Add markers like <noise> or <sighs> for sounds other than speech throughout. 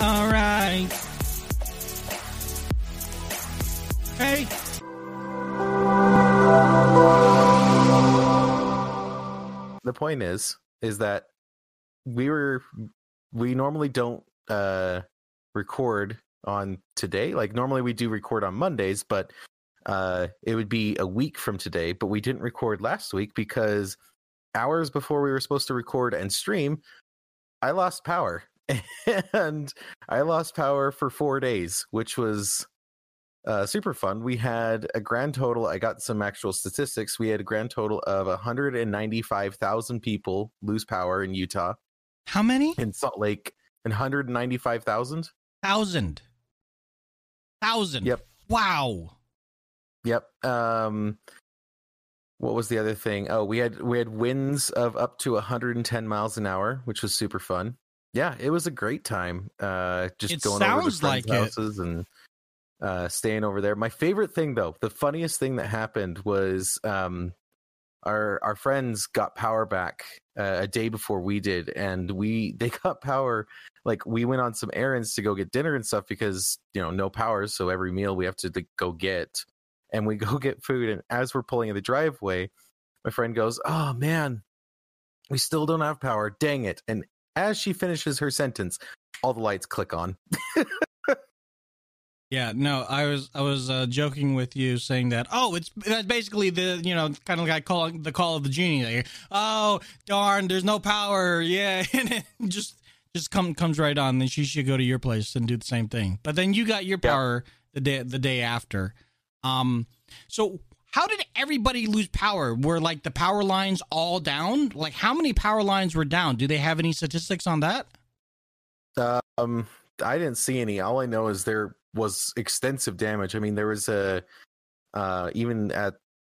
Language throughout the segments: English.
All right. Hey. the point is is that we were we normally don't uh record on today like normally we do record on mondays but uh it would be a week from today but we didn't record last week because hours before we were supposed to record and stream i lost power <laughs> and i lost power for four days which was uh, super fun. We had a grand total. I got some actual statistics. We had a grand total of 195,000 people lose power in Utah. How many? In Salt Lake, 195,000. Thousand. Thousand. Yep. Wow. Yep. Um, what was the other thing? Oh, we had we had winds of up to 110 miles an hour, which was super fun. Yeah, it was a great time. Uh, just It going over to friends' like it. houses and uh, staying over there. My favorite thing, though, the funniest thing that happened was um, our our friends got power back uh, a day before we did, and we <laughs> they got power. Like we went on some errands to go get dinner and stuff because you know no power, so every meal we have to like, go get, and we <laughs> go get food. And as we're pulling in the driveway, my friend goes, "Oh man, we still don't have power. Dang it!" And as she finishes her sentence, all the lights click on. <laughs> Yeah, no, I was I was uh, joking with you saying that. Oh, it's that's basically the you know kind of like calling the call of the genie. Like, oh darn, there's no power. Yeah, <laughs> and it just just come comes right on. Then she should go to your place and do the same thing. But then you got your power the day the day after. Um, so how did everybody lose power? Were like the power lines all down? Like how many power lines were down? Do they have any statistics on that? Um, I didn't see any. All I know is there was extensive damage. I mean, there was a uh, even at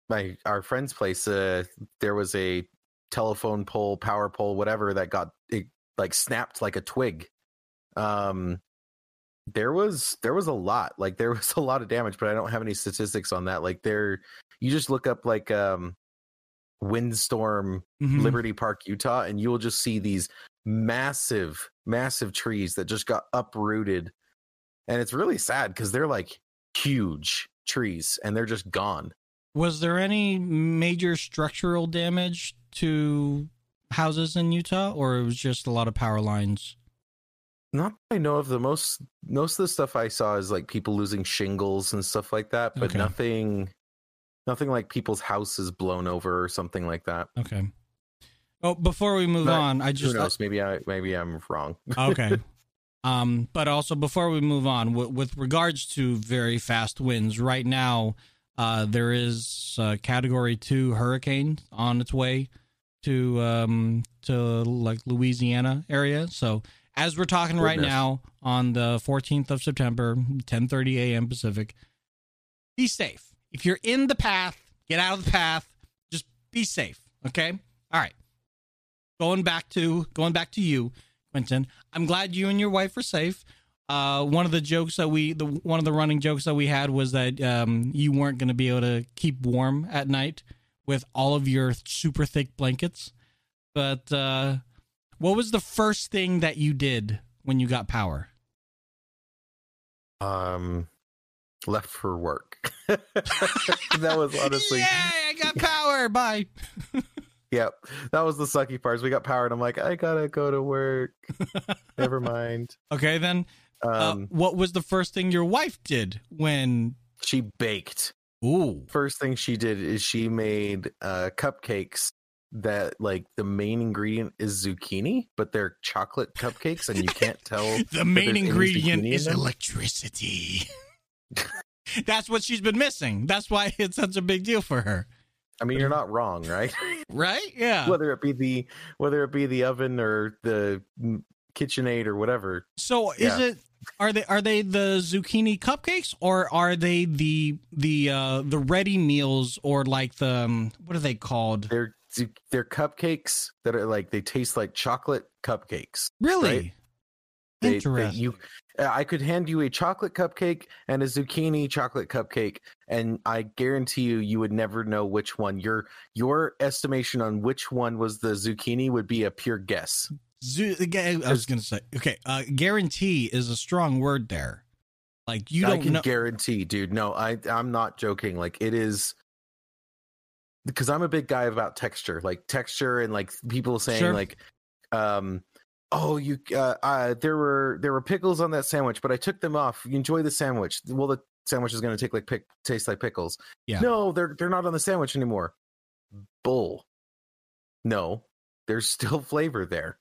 my our friend's place, uh, there was a telephone pole, power pole, whatever that got it like snapped like a twig. Um, there was there was a lot. Like there <laughs> was a lot of damage, but I don't have any statistics on that. Like there, you just look up like um, windstorm Mhm. Liberty Park, Utah, and you will just see these massive, massive trees that just got uprooted. And it's really sad because they're like huge trees and they're just gone. Was there any major structural damage to houses in Utah, or it was just a lot of power lines? Not that I know of the most most of the stuff I saw is like people losing shingles and stuff like that, but Okay. nothing nothing like people's houses blown over or something like that. Okay. Oh, before we move But on, I just Who knows? Maybe I maybe I'm wrong. okay. <laughs> Um, but also before we move on, w- with regards to very fast winds, right now, uh, there is a Category Two hurricane on its way to um to like Louisiana area. So as we're talking right now on the 14th of September, 10:30 a.m. Pacific, be safe. If you're in the path, get out of the path. Just be safe. Okay. All right. Going back to going back to you, Quentin. I'm glad you and your wife are safe. Uh, one of the jokes that we, the one of the running jokes that we had was that um, you weren't going to be able to keep warm at night with all of your super thick blankets. But uh, what was the first thing that you did when you got power? Um left for work. <laughs> that was honestly <laughs> Yay! I got power. Bye. <laughs> Yep, that was the sucky part. We got power, and I'm like, I gotta go to work. Never mind. Okay, then. Uh, Um, what was the first thing your wife did when? she baked. Ooh. First thing she did is she made uh, cupcakes that like the main ingredient is zucchini, but they're chocolate cupcakes, and you can't tell. <laughs> The main ingredient zucchini in is electricity. <laughs> <laughs> That's what she's been missing. That's why it's such a big deal for her. I mean, you're not wrong, right? Right? Yeah. whether it be the whether it be the oven or the KitchenAid or whatever. So is Yeah. it are they are they the zucchini cupcakes or are they the the uh the ready meals or like the um, what are they called? They're they're cupcakes that are like they taste like chocolate cupcakes. Really? right. They, they, Interesting. you, uh, I could hand you a chocolate cupcake and a zucchini chocolate cupcake, and I guarantee you, you would never know which one. Your your estimation on which one was the zucchini would be a pure guess. Zu- I was going to say, okay, uh, guarantee is a strong word there. Like you don't can know. guarantee, dude. No, I I'm not joking. Like it is because I'm a big guy about texture, like texture and like people saying Sure. like um oh you uh, uh there were there were pickles on that sandwich, but I took them off. You enjoy the sandwich. Well the sandwich is going to take like pick taste like pickles. Yeah. No, they're they're not on the sandwich anymore. Bull. No, there's still flavor there.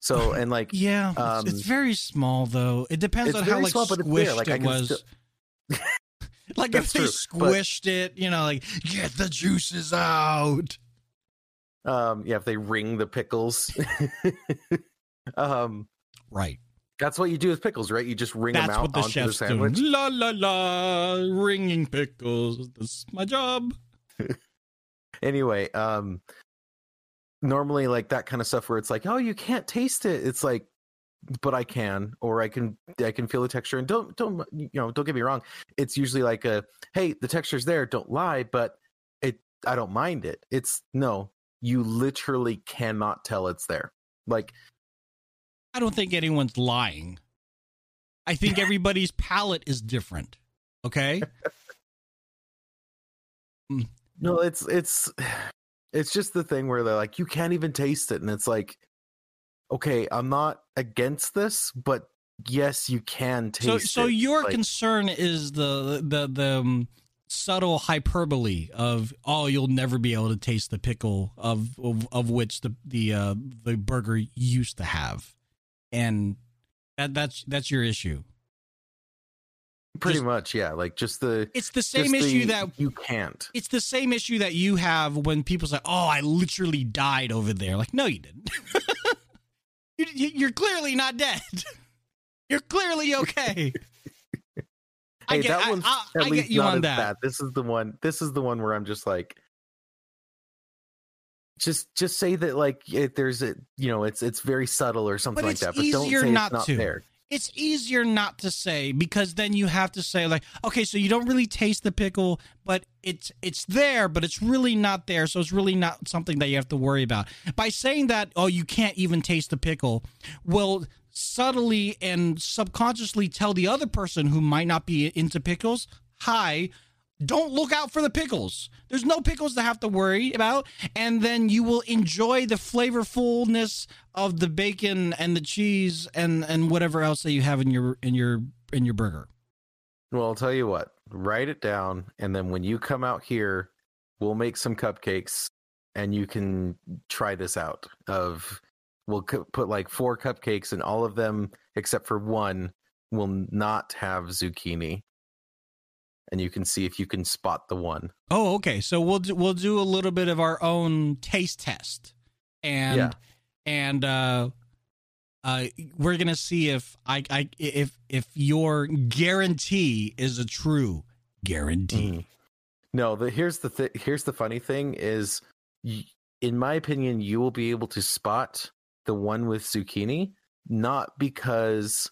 So <laughs> and like yeah, it's, um, it's very small though. It depends on how like small, but it's there. squished Like, I it can was. still- like if they true, but- squished it, you know, like get the juices out. um yeah if they wring the pickles <laughs> um Right. that's what you do with pickles right you just wring them That's out what the onto the chef's sandwich doing. La la la, wringing pickles. This is my job. <laughs> anyway um normally like that kind of stuff where it's like oh you can't taste it it's like but i can or i can i can feel the texture and don't don't you know don't get me wrong it's usually like a hey the texture's there don't lie but it i don't mind it it's no you literally cannot tell it's there like I don't think anyone's lying. I think everybody's palate is different. Okay. <laughs> No, it's it's <sighs> it's just the thing where they're like, you can't even taste it, and it's like, okay, I'm not against this, but yes, you can so taste so it. your Like, concern is the the the um, subtle hyperbole of oh you'll never be able to taste the pickle of of, of which the the uh, the burger used to have, and that that's that's your issue. pretty just- much, yeah, like just the It's the same issue the- that you can't. it's the same issue that you have when people say, "Oh, I literally died over there." Like, no, you didn't. <laughs> you, you- you're clearly not dead. <laughs> You're clearly okay. <laughs> I get, that one's I, at I least get you not on as that. bad. This is the one. This is the one where I'm just like, just just say that like it, there's a you know it's it's very subtle or something But like that. But don't easier say not it's not to. there. It's easier not to say because then you have to say like, okay, so you don't really taste the pickle, but it's it's there, but it's really not there, so it's really not something that you have to worry about. By saying that, oh, you can't even taste the pickle, will subtly and subconsciously tell the other person who might not be into pickles, hi, don't look out for the pickles. There's no pickles to have to worry about, and then you will enjoy the flavorfulness of the bacon and the cheese and and whatever else that you have in your in your in your burger. Well, I'll tell you what. Write it down, and then when you come out here, we'll make some cupcakes, and you can try this out. Of we'll put like four cupcakes, and all of them except for one will not have zucchini, and you can see if you can spot the one. Oh, okay. So we'll do, we'll do a little bit of our own taste test, and Yeah. and uh, uh, we're gonna see if I I if if your guarantee is a true guarantee. Mhm. No, the here's the th- here's the funny thing is, y- in my opinion, you will be able to spot the one with zucchini, not because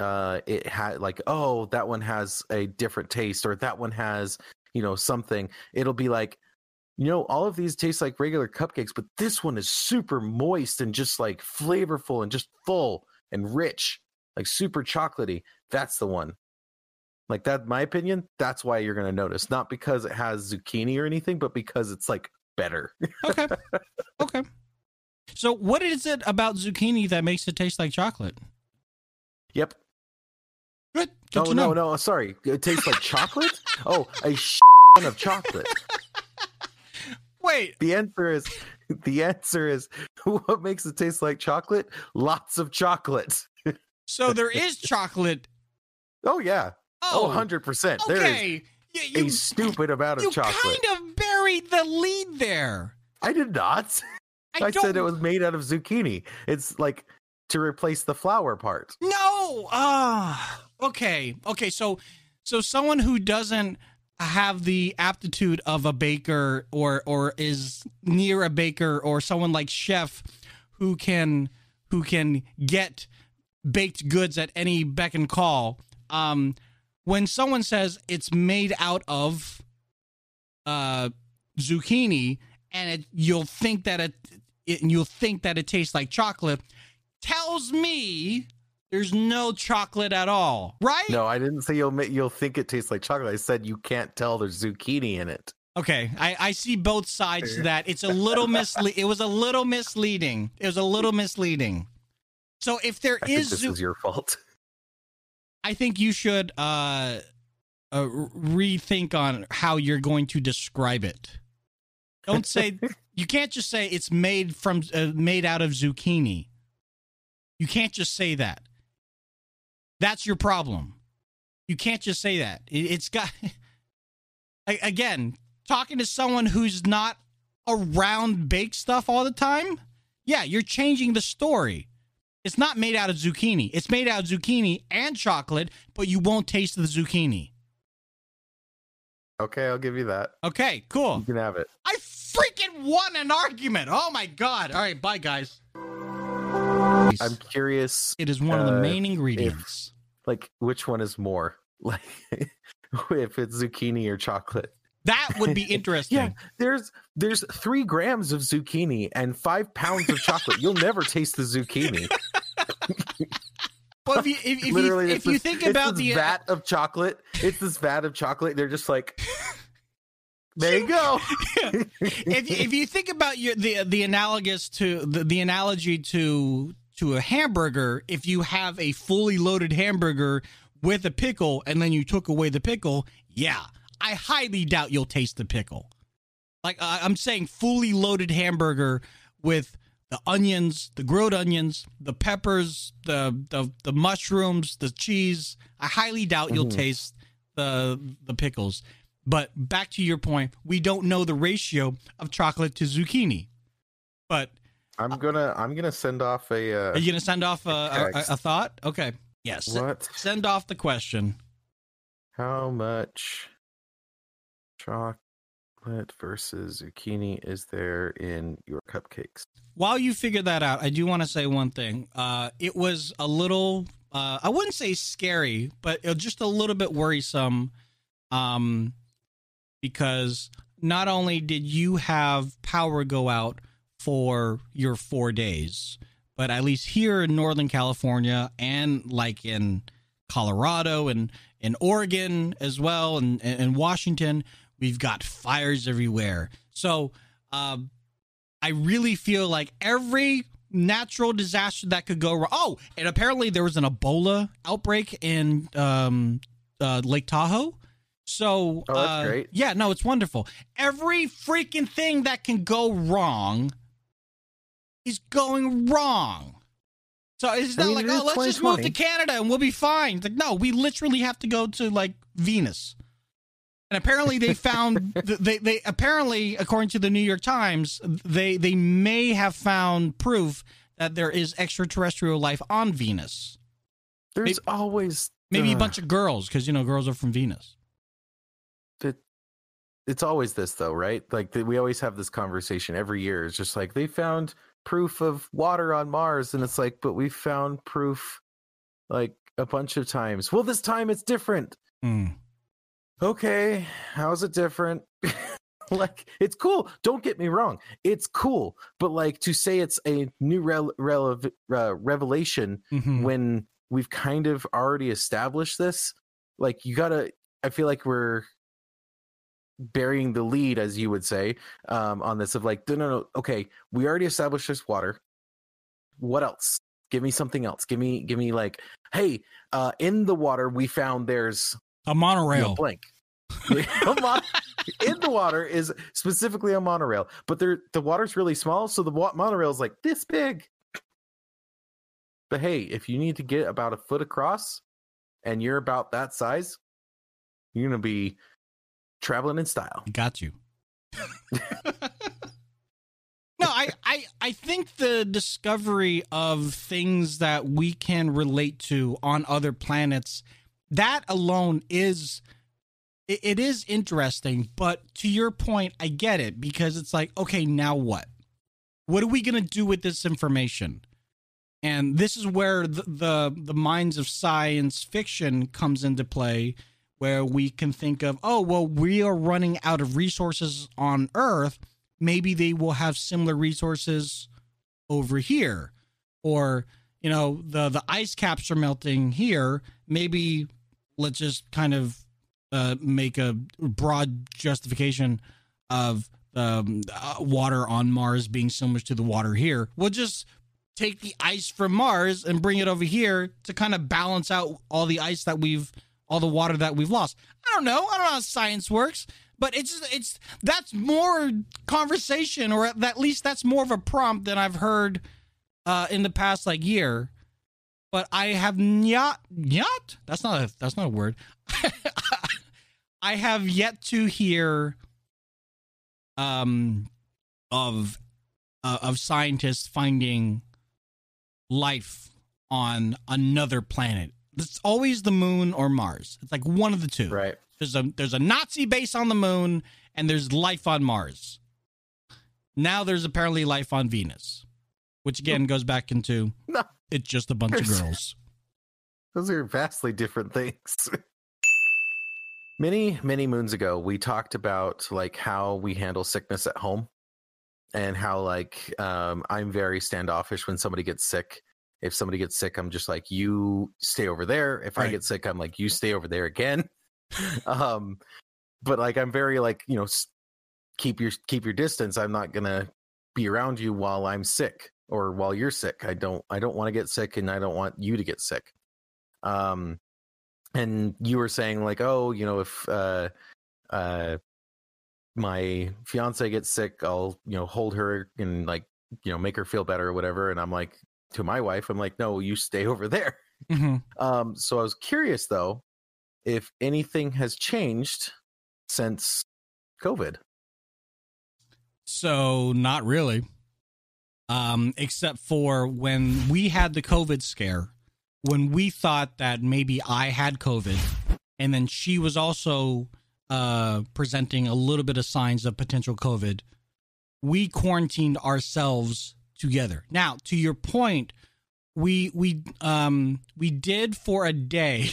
uh it had like oh that one has a different taste or that one has you know something. It'll be like you know all of these taste like regular cupcakes, but this one is super moist and just like flavorful and just full and rich, like super chocolatey. That's the one. Like that, my opinion, that's why you're gonna notice. Not because it has zucchini or anything, but because it's like better. Okay, <laughs> okay. So what is it about zucchini that makes it taste like chocolate? yep. Good. Good oh no, know. no, sorry. It tastes like <laughs> chocolate. Oh, a <laughs> sh- of chocolate. Wait, The answer is the answer is <laughs> what makes it taste like chocolate? Lots of chocolate. so there is chocolate. Oh yeah. Oh, Oh, 100 percent. There is okay. You, a stupid amount of chocolate. You kind of buried the lead there. I did not. I, I, said it was made out of zucchini. It's like to replace the flour part. No. Ah. Okay. Okay. So, so someone who doesn't have the aptitude of a baker or or is near a baker or someone like chef who can who can get baked goods at any beck and call um when someone says it's made out of uh zucchini and it, you'll think that it it, you'll think that it tastes like chocolate tells me there's no chocolate at all, right? No, I didn't say you'll you'll think it tastes like chocolate. I said you can't tell there's zucchini in it. Okay, I, I see both sides to that. It's a little misle- It was a little misleading. It was a little misleading. So if there I is, think this is your fault. <laughs> I think you should uh, uh, rethink on how you're going to describe it. Don't say <laughs> you can't just say it's made from uh, made out of zucchini. You can't just say that. That's your problem. You can't just say that. It, it's got <laughs> again talking to someone who's not around baked stuff all the time. Yeah, you're changing the story. It's not made out of zucchini. It's made out of zucchini and chocolate, but you won't taste the zucchini. Okay, I'll give you that. Okay, cool. You can have it. I freaking won an argument. Oh my god. All right, bye guys. I'm curious, It is one of the uh, main ingredients. Like which one is more, <laughs> like if it's zucchini or chocolate. That would be <laughs> interesting. Yeah, there's there's three grams of zucchini and five pounds of chocolate. You'll never taste the zucchini. But if you if, if Literally, you, if you this- think about the uh, vat of chocolate, it's this vat of chocolate. They're just like, <laughs> there you go. if you, if you think about your the the analogous to the, the analogy to to a hamburger, if you have a fully loaded hamburger with a pickle and then you took away the pickle, yeah, I highly doubt you'll taste the pickle. Like uh, I'm saying, fully loaded hamburger with the onions, the grilled onions, the peppers, the the, the mushrooms, the cheese. I highly doubt you'll Mhm. taste the the pickles. But back to your point, we don't know the ratio of chocolate to zucchini. But I'm gonna I'm gonna send off a uh, are you to send off a, a, a thought? Okay. Yes. what? Send off the question. How much chocolate versus zucchini is there in your cupcakes? While you figure that out, I do want to say one thing. Uh, it was a little, uh, I wouldn't say scary, but just a little bit worrisome um, because not only did you have power go out for your four days, but at least here in Northern California and like in Colorado and in Oregon as well and, and, and Washington, we've got fires everywhere. So, um, I really feel like every natural disaster that could go wrong. Oh, and apparently there was an Ebola outbreak in um, uh, Lake Tahoe. So, Oh, that's uh, great. Yeah, no, it's wonderful. Every freaking thing that can go wrong is going wrong. So it's I not mean, like, it oh, let's just move to Canada and we'll be fine. It's like, no, we literally have to go to like Venus. And apparently they found <laughs> they they apparently according to the New York Times they they may have found proof that there is extraterrestrial life on Venus. There's always Maybe a uh, bunch of girls because you know girls are from Venus. it, it's always this though, right? Like the, we always have this conversation every year. It's just like they found proof of water on Mars, and it's like, but we found proof like a bunch of times. Well, this time it's different. Hmm. Okay, how's it different? <laughs> like it's cool. Don't get me wrong, it's cool. But like to say it's a new rel- uh, revelation Mhm. when we've kind of already established this like you gotta i feel like we're burying the lead as you would say um on this of like no no no okay we already established this water. What else? Give me something else. Give me give me like hey uh in the water we found there's A you know, monorail. blank. <laughs> In the water is specifically a monorail but there the water's really small so the wa- monorail is like this big. But hey if you need to get about a foot across and you're about that size you're gonna be traveling in style Got you. <laughs> no, I, I I think the discovery of things that we can relate to on other planets, that alone is it, it is interesting. But to your point, I get it because it's like, okay, now what? What are we gonna do with this information? And this is where the, the the minds of science fiction comes into play where we can think of, oh, well, we are running out of resources on Earth. Maybe they will have similar resources over here or you know the the ice caps are melting here maybe let's just kind of uh, make a broad justification of um, uh, water on Mars being similar to the water here. We'll just take the ice from Mars and bring it over here to kind of balance out all the ice that we've, all the water that we've lost. I don't know. I don't know how science works, but it's it's that's more conversation, or at least that's more of a prompt than I've heard uh, in the past like year. But I have not not. That's not a that's not a word. <laughs> I have yet to hear um of uh, of scientists finding life on another planet. It's always the moon or Mars. It's like one of the two. Right. There's a there's a Nazi base on the moon and there's life on Mars. Now there's apparently life on Venus, which again goes back into No. it's just a bunch of girls. <laughs> Those are vastly different things. <laughs> many, many moons ago, we talked about like how we handle sickness at home and how like um, I'm very standoffish when somebody gets sick. If somebody gets sick, I'm just like, you stay over there. If I get sick, I'm like, you stay over there again. <laughs> um, but like, I'm very like, you know, keep your keep your distance. I'm not gonna be around you while I'm sick or while you're sick. I don't I don't want to get sick, and I don't want you to get sick um and you were saying like oh you know if uh uh my fiance gets sick i'll you know hold her and like you know make her feel better or whatever and i'm like to my wife i'm like no you stay <laughs> over there Mhm. um so i was curious though if anything has changed since covid So not really. Um, except for when we had the COVID scare, when we thought that maybe I had COVID, and then she was also uh, presenting a little bit of signs of potential COVID, we quarantined ourselves together. Now, to your point, we we um we did for a day.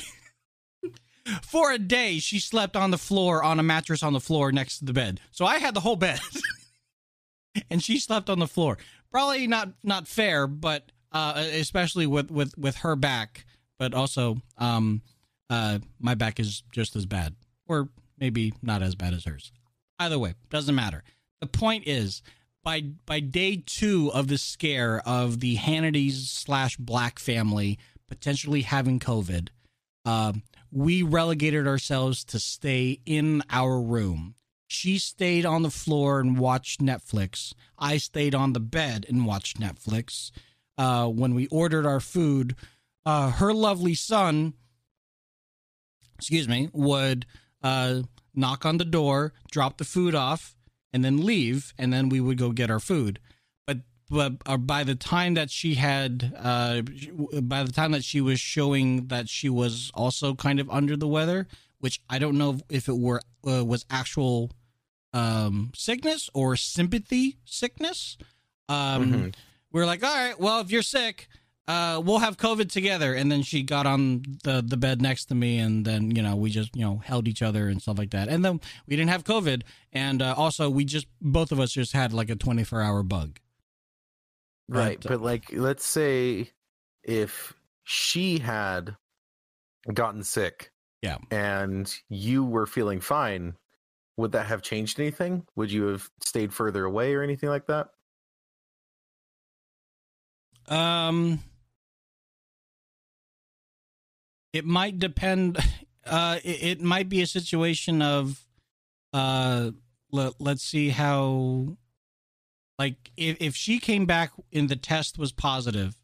<laughs> for a day, she slept on the floor on a mattress on the floor next to the bed. So I had the whole bed. <laughs> and she slept on the floor. Probably not not fair, but uh, especially with with with her back, but also um uh my back is just as bad, or maybe not as bad as hers. Either way, doesn't matter. The point is, by by day two of the scare of the Hannity's slash Black family potentially having COVID, um, we relegated ourselves to stay in our room. She stayed on the floor and watched Netflix. I stayed on the bed and watched Netflix. Uh, when we ordered our food, uh, her lovely son, excuse me, would uh, knock on the door, drop the food off, and then leave, and then we would go get our food. But but uh, by the time that she had, uh, by the time that she was showing that she was also kind of under the weather, which I don't know if it were uh, was actual um, sickness or sympathy sickness. Um, Mhm. We are like, all right, well, if you're sick, uh, we'll have COVID together. And then she got on the the bed next to me, and then you know we just you know held each other and stuff like that. And then we didn't have COVID, and uh, also we just both of us just had like a 24 hour bug. right But, uh, but like let's say if she had gotten sick Yeah. and you were feeling fine would that have changed anything would you have stayed further away or anything like that Um, it might depend. Uh, it, it might be a situation of, uh, let, let's see how, like, if, if she came back and the test was positive,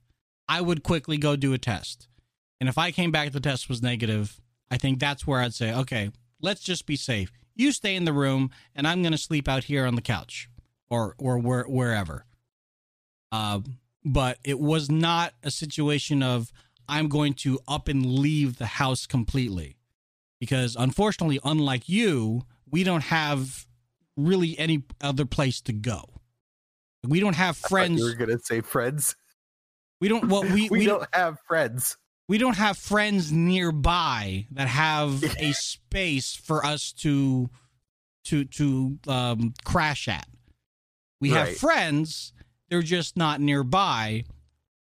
I would quickly go do a test. And if I came back, the test was negative, I think that's where I'd say, okay, let's just be safe. You stay in the room, and I'm going to sleep out here on the couch or, or where, wherever. Uh, but it was not a situation of I'm going to up and leave the house completely. Because unfortunately, unlike you, we don't have really any other place to go. We don't have friends. you were gonna say friends We don't. Well, we <laughs> we, we, don't have friends we don't have friends nearby that have <laughs> a space for us to to to um, crash at. We have friends they're just not nearby,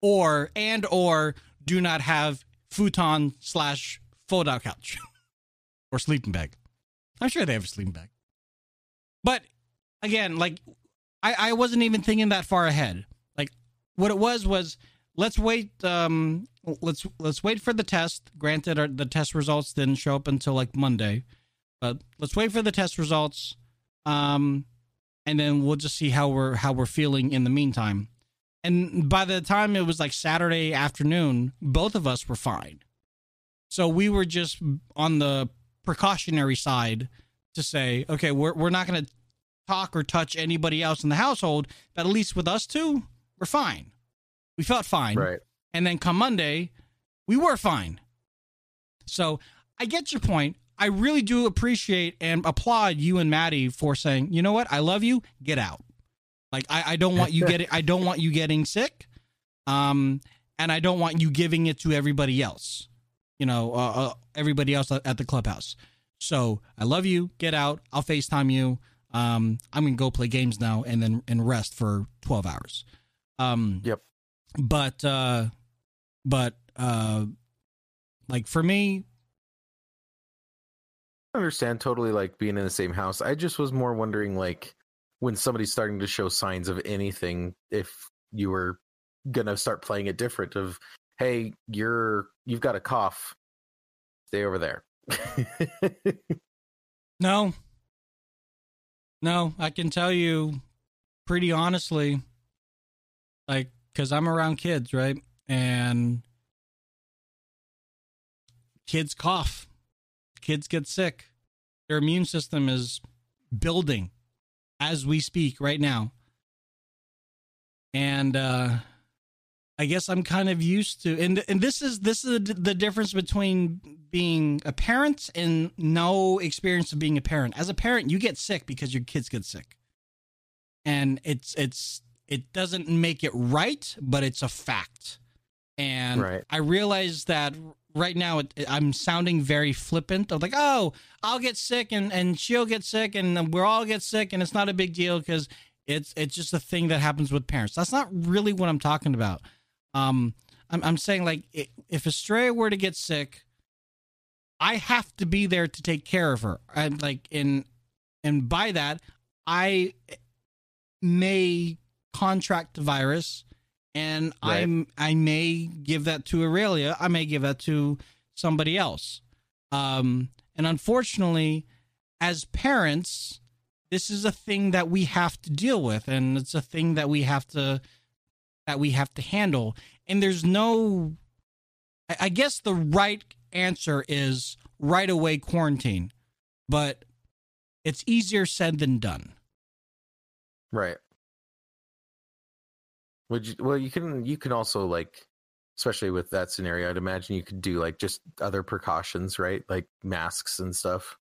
or and or do not have futon slash fold out couch <laughs> or sleeping bag. I'm sure they have a sleeping bag. But again, like I, I wasn't even thinking that far ahead. Like what it was was let's wait um let's let's wait for the test. Granted our, the test results didn't show up until like Monday. But let's wait for the test results. Um and then we'll just see how we're how we're feeling in the meantime. And by the time it was like Saturday afternoon, both of us were fine. So we were just on the precautionary side to say, okay, we're we're not going to talk or touch anybody else in the household, but at least with us two, we're fine. We felt fine. Right. And then come Monday, we were fine. So I get your point. I really do appreciate and applaud you and Maddie for saying, you know what, I love you, get out. Like I, I don't want you <laughs> getting I don't want you getting sick. Um and I don't want you giving it to everybody else. You know, uh, uh, everybody else at the clubhouse. So I love you. Get out. I'll FaceTime you. Um, I'm gonna go play games now and then and rest for 12 hours. Um, Yep. But uh, but uh, like for me, I understand totally like being in the same house. I just was more wondering like when somebody's starting to show signs of anything, if you were gonna start playing it different of hey, you're you've got a cough. Stay over there. <laughs> no, no, I can tell you pretty honestly, like because I'm around kids, right, and kids cough, kids get sick, their immune system is building as we speak right now. And uh I guess I'm kind of used to and and this is this is the difference between being a parent and no experience of being a parent. As a parent, you get sick because your kids get sick. And it's it's it doesn't make it right, but it's a fact. And Right. I realize that right now it, I'm sounding very flippant of like, oh, I'll get sick and and she'll get sick and we'll all get sick and it's not a big deal because it's it's just a thing that happens with parents. That's not really what I'm talking about. Um, I'm I'm saying like if Estrella were to get sick, I have to be there to take care of her. I'm like in and by that I may contract the virus and Right. I'm I may give that to Aurelia. I may give that to somebody else. Um, and unfortunately, as parents, this is a thing that we have to deal with, and it's a thing that we have to that we have to handle. And there's no, I I guess the right answer is right away quarantine, but it's easier said than done. right. Would you well you can you can also like especially with that scenario, I'd imagine you could do like just other precautions, right? Like masks and stuff.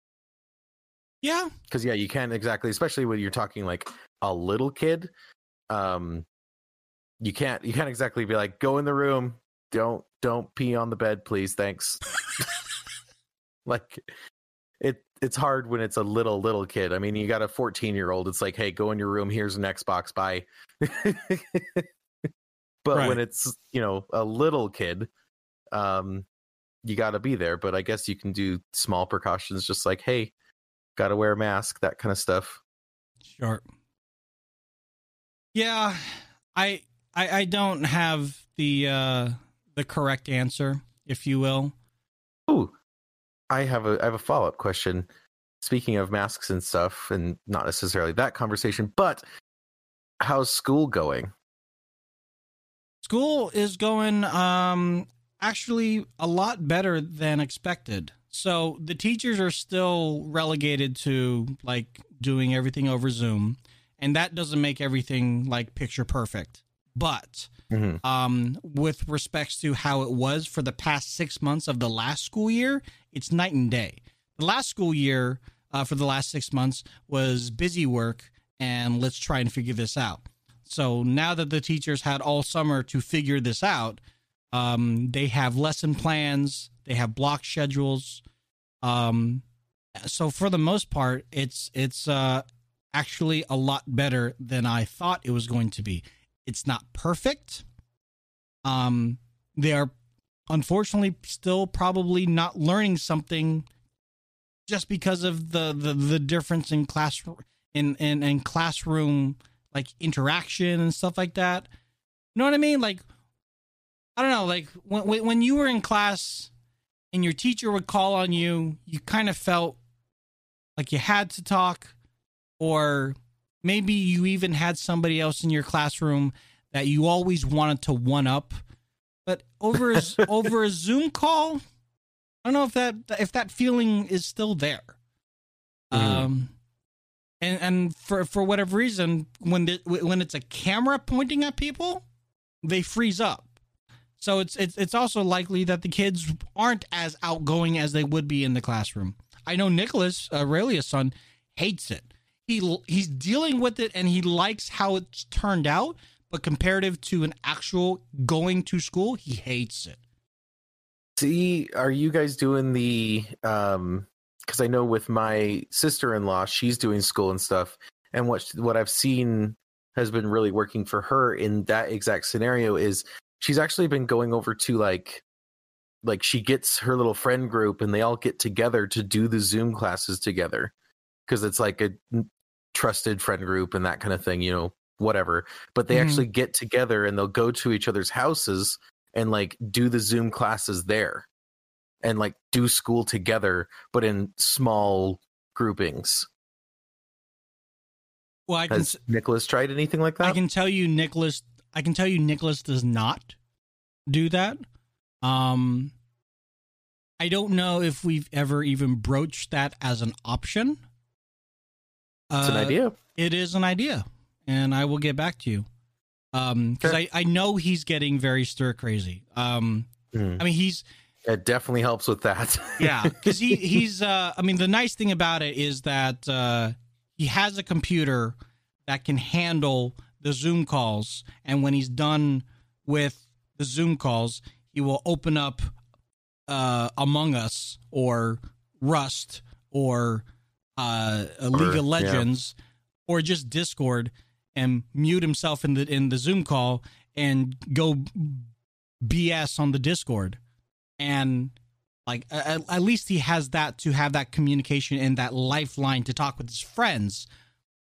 Yeah, because yeah you can't exactly especially when you're talking like a little kid um you can't you can't exactly be like go in the room. Don't don't pee on the bed please. Thanks. <laughs> Like it it's hard when it's a little little kid. I mean you got a 14 year old it's like hey go in your room. Here's an xbox. Bye <laughs> but Right. when it's you know a little kid um you got to be there but i guess you can do small precautions just like hey got to wear a mask that kind of stuff Sure. Yeah, I I I don't have the uh the correct answer, if you will. Oh, I have a I have a follow up question. Speaking of masks and stuff, and not necessarily that conversation, but how's school going? School is going um actually a lot better than expected. So the teachers are still relegated to like doing everything over Zoom, and that doesn't make everything like picture perfect. But Mhm. um, with respects to how it was for the past six months of the last school year, it's night and day. The last school year uh, for the last six months was busy work and let's try and figure this out. So now that the teachers had all summer to figure this out, um, they have lesson plans, they have block schedules. Um, so for the most part, it's it's uh, actually a lot better than I thought it was going to be It's not perfect. Um, they are unfortunately still probably not learning something just because of the the, the difference in class in, in in classroom like interaction and stuff like that. You know what I mean? Like I don't know, like when when you were in class and your teacher would call on you, you kind of felt like you had to talk or maybe you even had somebody else in your classroom that you always wanted to one up but over a, <laughs> over a zoom call i don't know if that if that feeling is still there mm-hmm. um and and for for whatever reason when the, when it's a camera pointing at people they freeze up. So it's it's it's also likely that the kids aren't as outgoing as they would be in the classroom. I know nicholas Aurelia's son hates it. He he's dealing with it and he likes how it's turned out but comparative to an actual going to school he hates it. See are you guys doing the um because i know with my sister-in-law she's doing school and stuff and what what i've seen has been really working for her in that exact scenario is she's actually been going over to like like she gets her little friend group and they all get together to do the zoom classes together because it's like a trusted friend group and that kind of thing, you know, whatever. But they mm-hmm. actually get together and they'll go to each other's houses and like do the Zoom classes there and like do school together, but in small groupings. Well, I can Has Nicholas tried anything like that? I can tell you Nicholas I can tell you Nicholas does not do that. Um I don't know if we've ever even broached that as an option. It's an uh, idea. It is an idea, and I will get back to you. Um, because sure. I I know he's getting very stir crazy. Um, mm. I mean he's. It definitely helps with that. <laughs> yeah, because he he's. Uh, I mean the nice thing about it is that uh, he has a computer that can handle the Zoom calls, and when he's done with the Zoom calls, he will open up uh, Among Us or Rust or uh, League of Legends yeah. or just Discord and mute himself in the in the Zoom call and go BS on the Discord and like at, at, least he has that to have that communication and that lifeline to talk with his friends.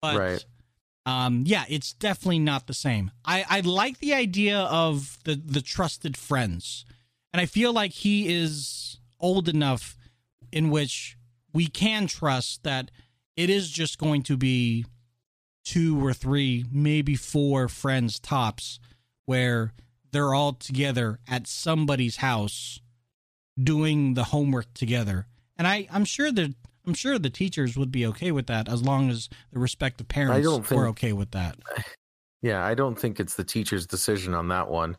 But right. um yeah it's definitely not the same. I i like the idea of the the trusted friends. And i feel like he is old enough in which we can trust that it is just going to be two or three, maybe four friends tops, where they're all together at somebody's house doing the homework together. And I, I'm sure that I'm sure the teachers would be okay with that as long as the respective parents I don't think, were okay with that. <sighs> Yeah, I don't think it's the teacher's decision on that one.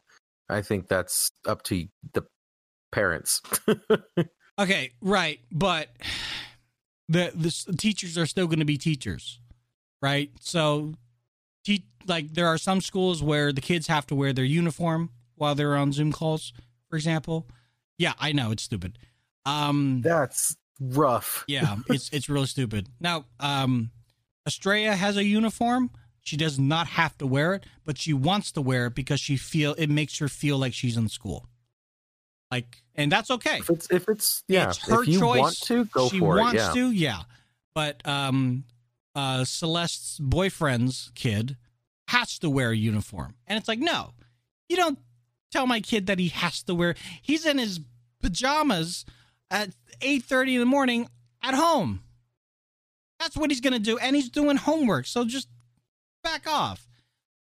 I think that's up to the parents. <laughs> okay, right, but <sighs> the the teachers are still going to be teachers, right? So, te- like there are some schools where the kids have to wear their uniform while they're on Zoom calls, for example. Yeah, I know it's stupid. Um, That's rough. <laughs> yeah, it's it's really stupid. Now, um, Estrella has a uniform. She does not have to wear it, but she wants to wear it because she feel it makes her feel like she's in school. Like, and that's okay. If it's, if it's yeah, it's her if you choice. want to go she for wants it. Yeah. to, yeah. But um, uh, Celeste's boyfriend's kid has to wear a uniform, and it's like, no, you don't tell my kid that he has to wear. He's in his pajamas at eight thirty in the morning at home. That's what he's gonna do, and he's doing homework. So just back off.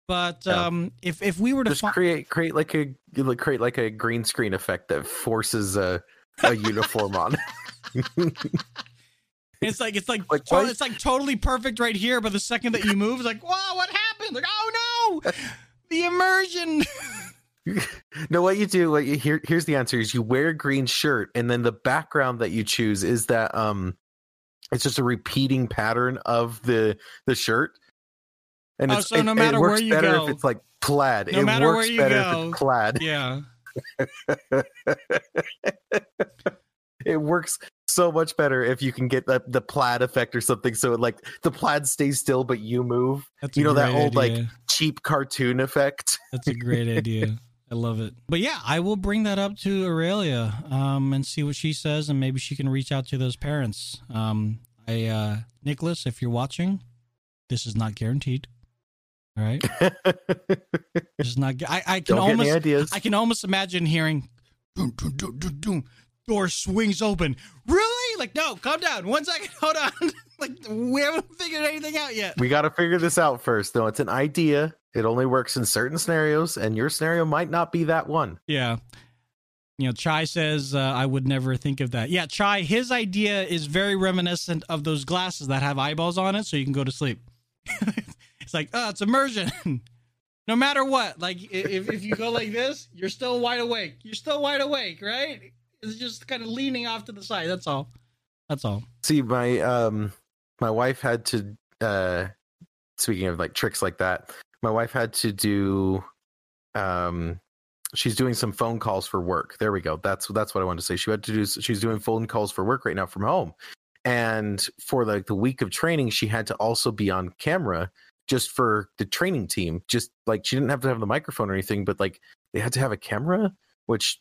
But um, if if we were to just fi- create create like a create like a green screen effect that forces a a uniform on. <laughs> it's like it's like, like to- it's like totally perfect right here, but the second that you move, it's like, wow, what happened? Like, oh no, the immersion. <laughs> <laughs> no, what you do, what you here here's the answer: is you wear a green shirt, and then the background that you choose is that um, it's just a repeating pattern of the the shirt. And oh, so no matter it where you better go, if it's like plaid. No it matter works where you better go, if it's plaid. Yeah. <laughs> it works so much better if you can get the, the plaid effect or something so it like the plaid stays still but you move That's you know that idea. old like cheap cartoon effect. That's a great idea. <laughs> I love it. But yeah, I will bring that up to Aurelia um, and see what she says, and maybe she can reach out to those parents. Um, I, uh, Nicholas, if you're watching, this is not guaranteed. All right, <laughs> this is not. I, I can almost. I can almost imagine hearing, doom, doom, doom, doom, doom, door swings open. Really? Like, no, calm down. One second. <laughs> Hold on. like, we haven't figured anything out yet. we got to figure this out first. though. it's an idea. It only works in certain scenarios, and your scenario might not be that one. Yeah. You know, Chai says, uh, I would never think of that. Yeah, Chai, his idea is very reminiscent of those glasses that have eyeballs on it so you can go to sleep. <laughs> it's like, oh, it's immersion. <laughs> no matter what. Like, if, if you go like this, you're still wide awake. You're still wide awake, right? It's just kind of leaning off to the side. That's all. That's all. See, my um, my wife had to. uh Speaking of like tricks like that, my wife had to do. Um, she's doing some phone calls for work. There we go. That's that's what I wanted to say. She had to do. She's doing phone calls for work right now from home, and for like the week of training, she had to also be on camera just for the training team. Just like she didn't have to have the microphone or anything, but like they had to have a camera, which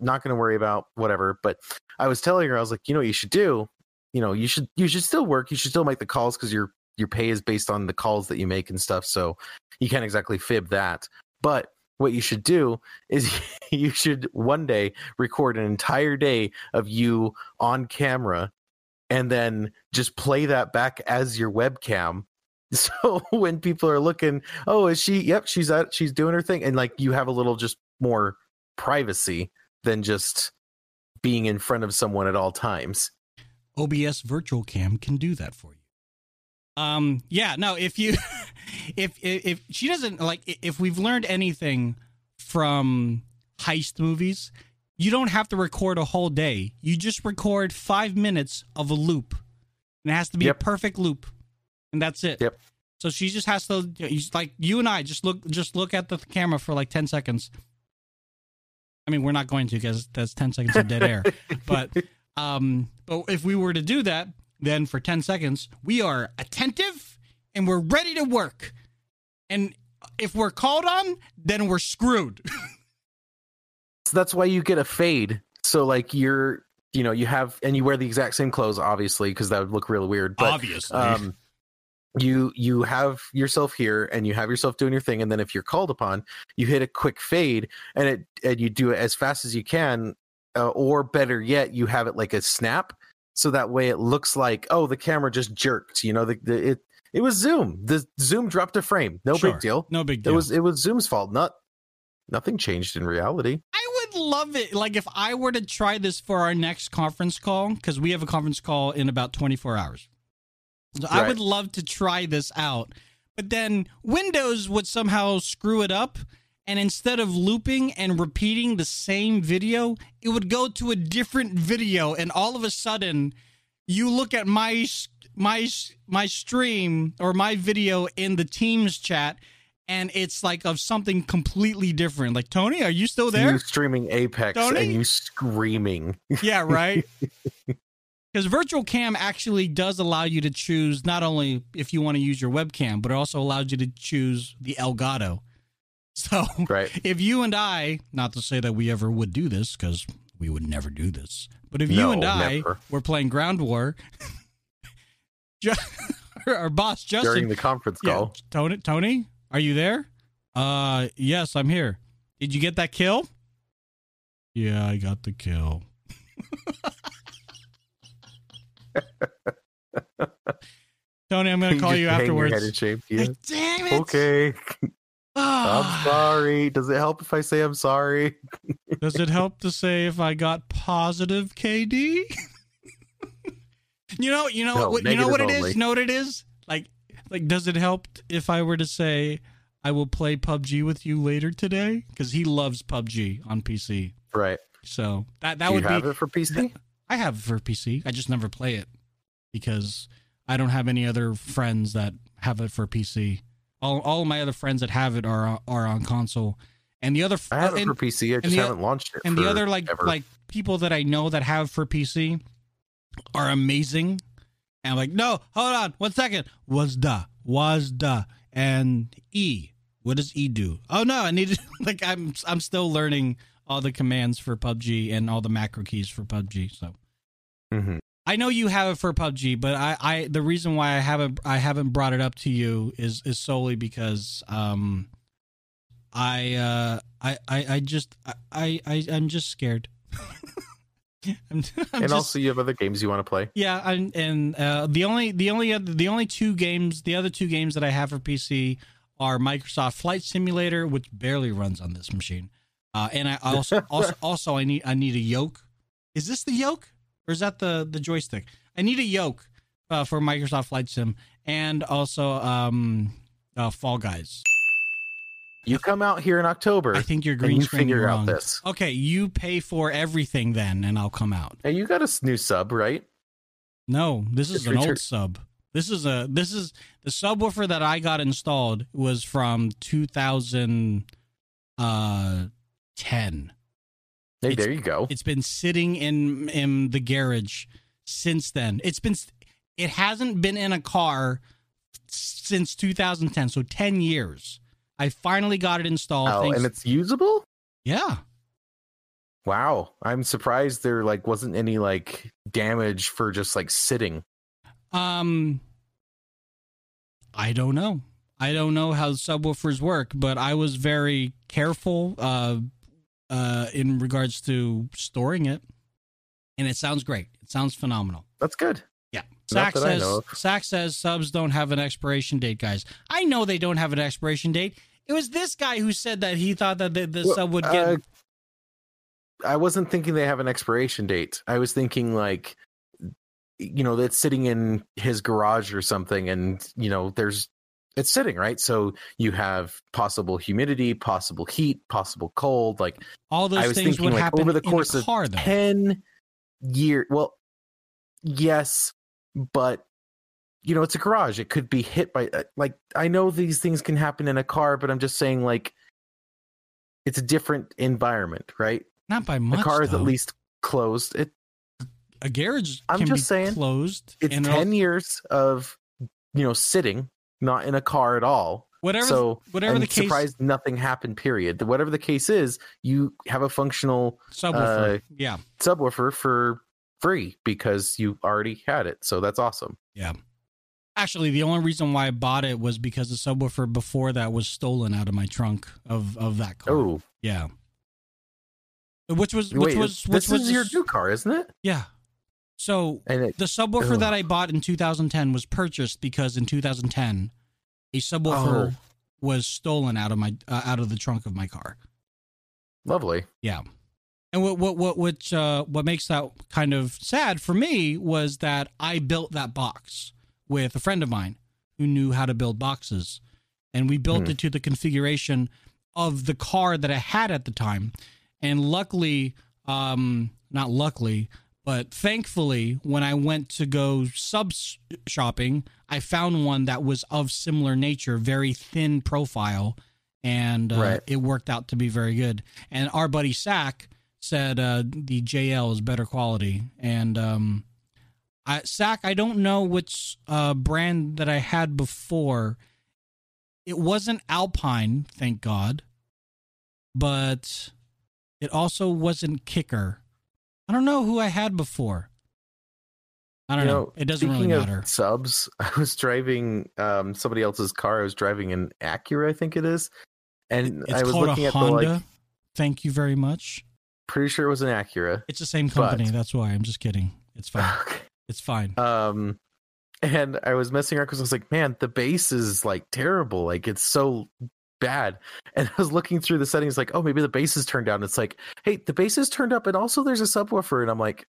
not going to worry about whatever. But I was telling her, I was like, you know, what you should do. You know, you should you should still work. You should still make the calls because your your pay is based on the calls that you make and stuff. So you can't exactly fib that. But what you should do is <laughs> you should one day record an entire day of you on camera and then just play that back as your webcam <laughs> so when people are looking oh is she yep she's at she's doing her thing and like you have a little just more privacy than just being in front of someone at all times OBS Virtual Cam can do that for you. Um, yeah, no, if you, <laughs> if, if if she doesn't like, if we've learned anything from heist movies, you don't have to record a whole day. You just record five minutes of a loop, and it has to be Yep. a perfect loop, and that's it. Yep. So she just has to, you- like you and I, just look, just look at the camera for like ten seconds. I mean, we're not going to because that's ten seconds of dead air, <laughs> but um, but if we were to do that, then for 10 seconds, we are attentive and we're ready to work. And if we're called on, then we're screwed. <laughs> So that's why you get a fade. So like you're, you know, you have and you wear the exact same clothes, obviously, because that would look really weird. But Obviously. um, you you have yourself here and you have yourself doing your thing, and then if you're called upon, you hit a quick fade and it and you do it as fast as you can, uh, or better yet, you have it like a snap, so that way it looks like oh the camera just jerked. You know, the, the it it was Zoom. The Zoom dropped a frame. No Sure. big deal. no big deal It deal. was it was Zoom's fault. Not nothing changed in reality. I would love it. Like if I were to try this for our next conference call, because we have a conference call in about 24 hours. So I would love to try this out. But then Windows would somehow screw it up. And instead of looping and repeating the same video, it would go to a different video. And all of a sudden, you look at my my my stream or my video in the Teams chat, and it's like of something completely different. Like Tony, are you still there? You streaming Apex Tony? and you screaming. <laughs> Yeah, right. <laughs> Because virtual cam actually does allow you to choose not only if you want to use your webcam, but it also allows you to choose the Elgato. So Right. <laughs> if you and I, not to say that we ever would do this, because we would never do this, but if you and I never. were playing Ground War, <laughs> <laughs> our boss Justin, during the conference yeah, call. Tony, Tony, are you there? Uh, yes, I'm here. Did you get that kill? Yeah, I got the kill. Tony, I'm gonna call just you hang your head afterwards. in shame. Yeah. Damn it! Okay. Ah. I'm sorry. Does it help if I say I'm sorry? <laughs> Does it help to say if I got positive KD? <laughs> you know, you know No, what you know what it negative is? You know what it is? Like like does it help if I were to say I will play PUBG with you later today? Because he loves PUBG on PC. Right. So that that Do would you be it for PC? I have it for PC. I just never play it because I don't have any other friends that have it for PC. All all my other friends that have it are are on console. And the other I have it and, for PC. I just the- haven't launched it. and the other like forever. like people that I know that have for PC are amazing. And I'm like, no, hold on, one second. Was the was the and E What does E do? Oh no, I need to <laughs> like I'm I'm still learning all the commands for PUBG and all the macro keys for PUBG. So hmm I know you have it for PUBG, but I, I the reason why I haven't I haven't brought it up to you is is solely because um I uh I I, I just I, I I'm just scared. <laughs> I'm, I'm And just, also, you have other games you want to play. yeah, and, and uh, the only the only other, the only two games the other two games that I have for PC are Microsoft Flight Simulator, which barely runs on this machine, uh, and I also also <laughs> also I need I need a yoke. Is this the yoke or is that the the joystick? I need a yoke uh, for Microsoft Flight Sim and also um, uh, Fall Guys. You come out here in October, I think you're green you screening figure wrong. out this. Okay, you pay for everything then, and I'll come out. Hey, you got a new sub, right? No, this is It's an old sub. This is a this is the subwoofer that I got installed was from 2010. Hey, there you go. it's been sitting in in the garage since then. It's been it hasn't been in a car since 2010, so 10 years. I finally got it installed. Oh, thanks- and it's usable. yeah, Wow, I'm surprised there like wasn't any like damage for just like sitting. Um, I don't know. I don't know how subwoofers work, but I was very careful uh, uh, in regards to storing it, and it sounds great. It sounds phenomenal. That's good. Yeah, Sack says. Sack says subs don't have an expiration date, guys. I know they don't have an expiration date. It was this guy who said that he thought that the, the Well, sub would get. uh, I wasn't thinking they have an expiration date. I was thinking like, you know, that's sitting in his garage or something, and you know, there's it's sitting right. So you have possible humidity, possible heat, possible cold. Like all those I was things thinking, would like, happen over the course a of though. ten year. Well, yes, but you know, it's a garage. It could be hit by uh, like I know these things can happen in a car, but I'm just saying like it's a different environment, right? Not by much. the car is at least closed. It a garage. I'm can just be saying, closed. it's and ten years of you know sitting, not in a car at all. whatever. so whatever the case, surprised nothing happened. Period. Whatever the case is, you have a functional subwoofer. uh, yeah, subwoofer for free because you already had it. So that's awesome. yeah. Actually, the only reason why I bought it was because the subwoofer before that was stolen out of my trunk of of that car. Oh, yeah. Which was which wait, was which this was is your new car, isn't it? yeah. So it, the subwoofer Ugh. that I bought in 2010 was purchased because in 2010 a subwoofer Oh. was stolen out of my uh, out of the trunk of my car. lovely. Yeah. And what what what which uh what makes that kind of sad for me was that I built that box with a friend of mine who knew how to build boxes. And we built Hmm. it to the configuration of the car that I had at the time. And luckily, um not luckily, but thankfully when I went to go sub shopping, I found one that was of similar nature, very thin profile and uh, Right. it worked out to be very good. And our buddy Sack said uh, the JL is better quality. And um, I, Sack, I don't know which uh, brand that I had before. It wasn't Alpine, thank God, but it also wasn't Kicker. I don't know who I had before. I don't You know. know, It doesn't really matter. subs, <laughs> I was driving um somebody else's car. I was driving an Acura, I think it is, and It's I was looking at the like. Thank you very much. Pretty sure it was an Acura. It's the same company. But- That's why. I'm just kidding. It's fine. <laughs> Okay. It's fine. Um, and I was messing around because I was like, man, the bass is like terrible. Like it's so bad. <laughs> And I was looking through the settings, like, oh, maybe the bass is turned down. It's like, hey, the bass is turned up, and also there's a subwoofer. And I'm like,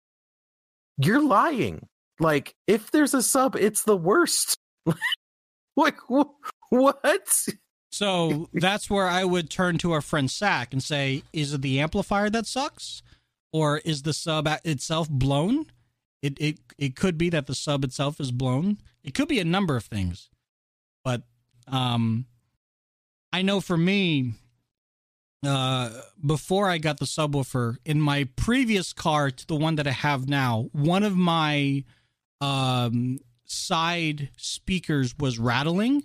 you're lying. Like, if there's a sub, it's the worst. <laughs> like, wh- what? So that's where I would turn to our friend Sack and say, is it the amplifier that sucks? Or is the sub itself blown? It, it it could be that the sub itself is blown. It could be a number of things. But um I know for me, uh before I got the subwoofer, in my previous car to the one that I have now, one of my um side speakers was rattling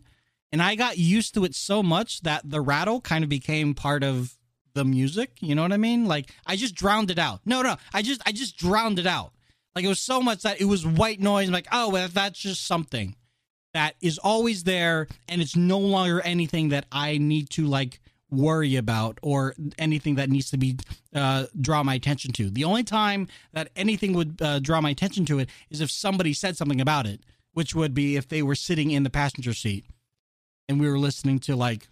and I got used to it so much that the rattle kind of became part of the music. You know what I mean? Like I just drowned it out. No, no, I just I just drowned it out. Like it was so much that it was white noise. I'm like, oh, well, that's just something that is always there, and it's no longer anything that I need to like worry about or anything that needs to be uh, draw my attention to. The only time that anything would uh, draw my attention to it is if somebody said something about it, which would be if they were sitting in the passenger seat and we were listening to like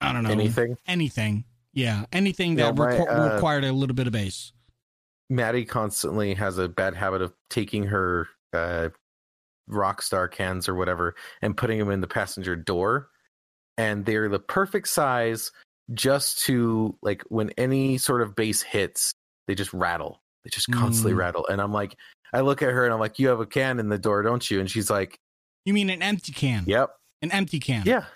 I don't know Anything? anything. Yeah, anything Yeah, that my, requ- uh, required a little bit of bass. Maddie constantly has a bad habit of taking her uh, Rockstar cans or whatever and putting them in the passenger door, and they're the perfect size just to like when any sort of bass hits, they just rattle. They just constantly Mm. rattle, and I'm like, I look at her and I'm like, "You have a can in the door, don't you?" And she's like, You mean an empty can? "Yep, An empty can. yeah."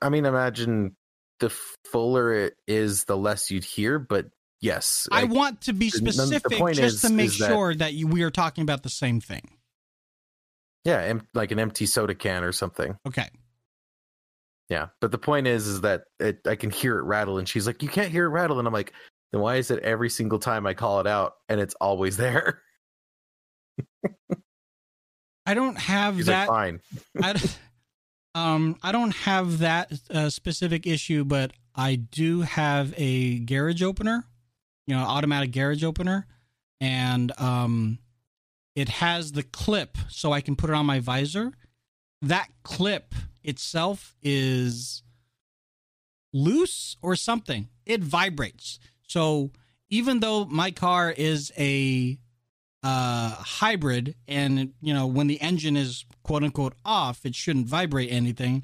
I mean, imagine the fuller it is, the less you'd hear, but yes, I like, want to be specific just is- to make is that- sure that you, we are talking about the same thing. Yeah, em- like an empty soda can or something. Okay. Yeah, but the point is, is that it, I can hear it rattle, and she's like, "You can't hear it rattle," and I'm like, "Then why is it every single time I call it out and it's always there?" <laughs> I don't have She's that. like, "Fine." I, um, I don't have that uh, specific issue, but I do have a garage opener, you know, automatic garage opener, and um, it has the clip so I can put it on my visor. That clip itself is loose or something. It vibrates. So even though my car is a uh, hybrid, and you know when the engine is quote unquote off, it shouldn't vibrate anything.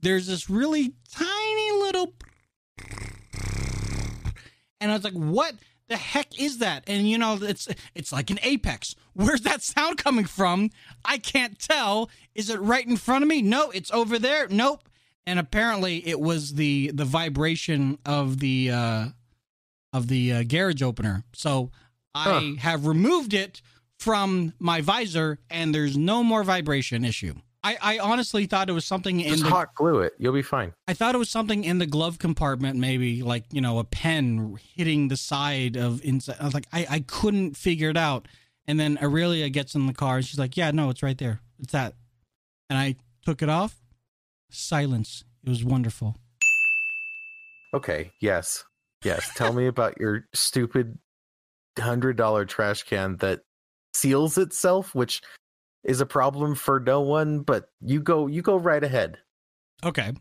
There's this really tiny little, and I was like, "What the heck is that?" And you know, it's it's like an apex. Where's that sound coming from? I can't tell. Is it right in front of me? No, it's over there. Nope. And apparently, it was the the vibration of the uh, of the uh, garage opener. So I Huh. have removed it from my visor, and there's no more vibration issue. I, I honestly thought it was something in Just the hot glue it. You'll be fine. I thought it was something in the glove compartment, maybe like you know a pen hitting the side of inside. I was like, I, I couldn't figure it out. And then Aurelia gets in the car and she's like, Yeah, no, it's right there. It's that. And I took it off. Silence. It was wonderful. Okay. Yes. Yes. Tell me about your stupid hundred dollar trash can that seals itself, which is a problem for no one. But you go. You go right ahead. Okay.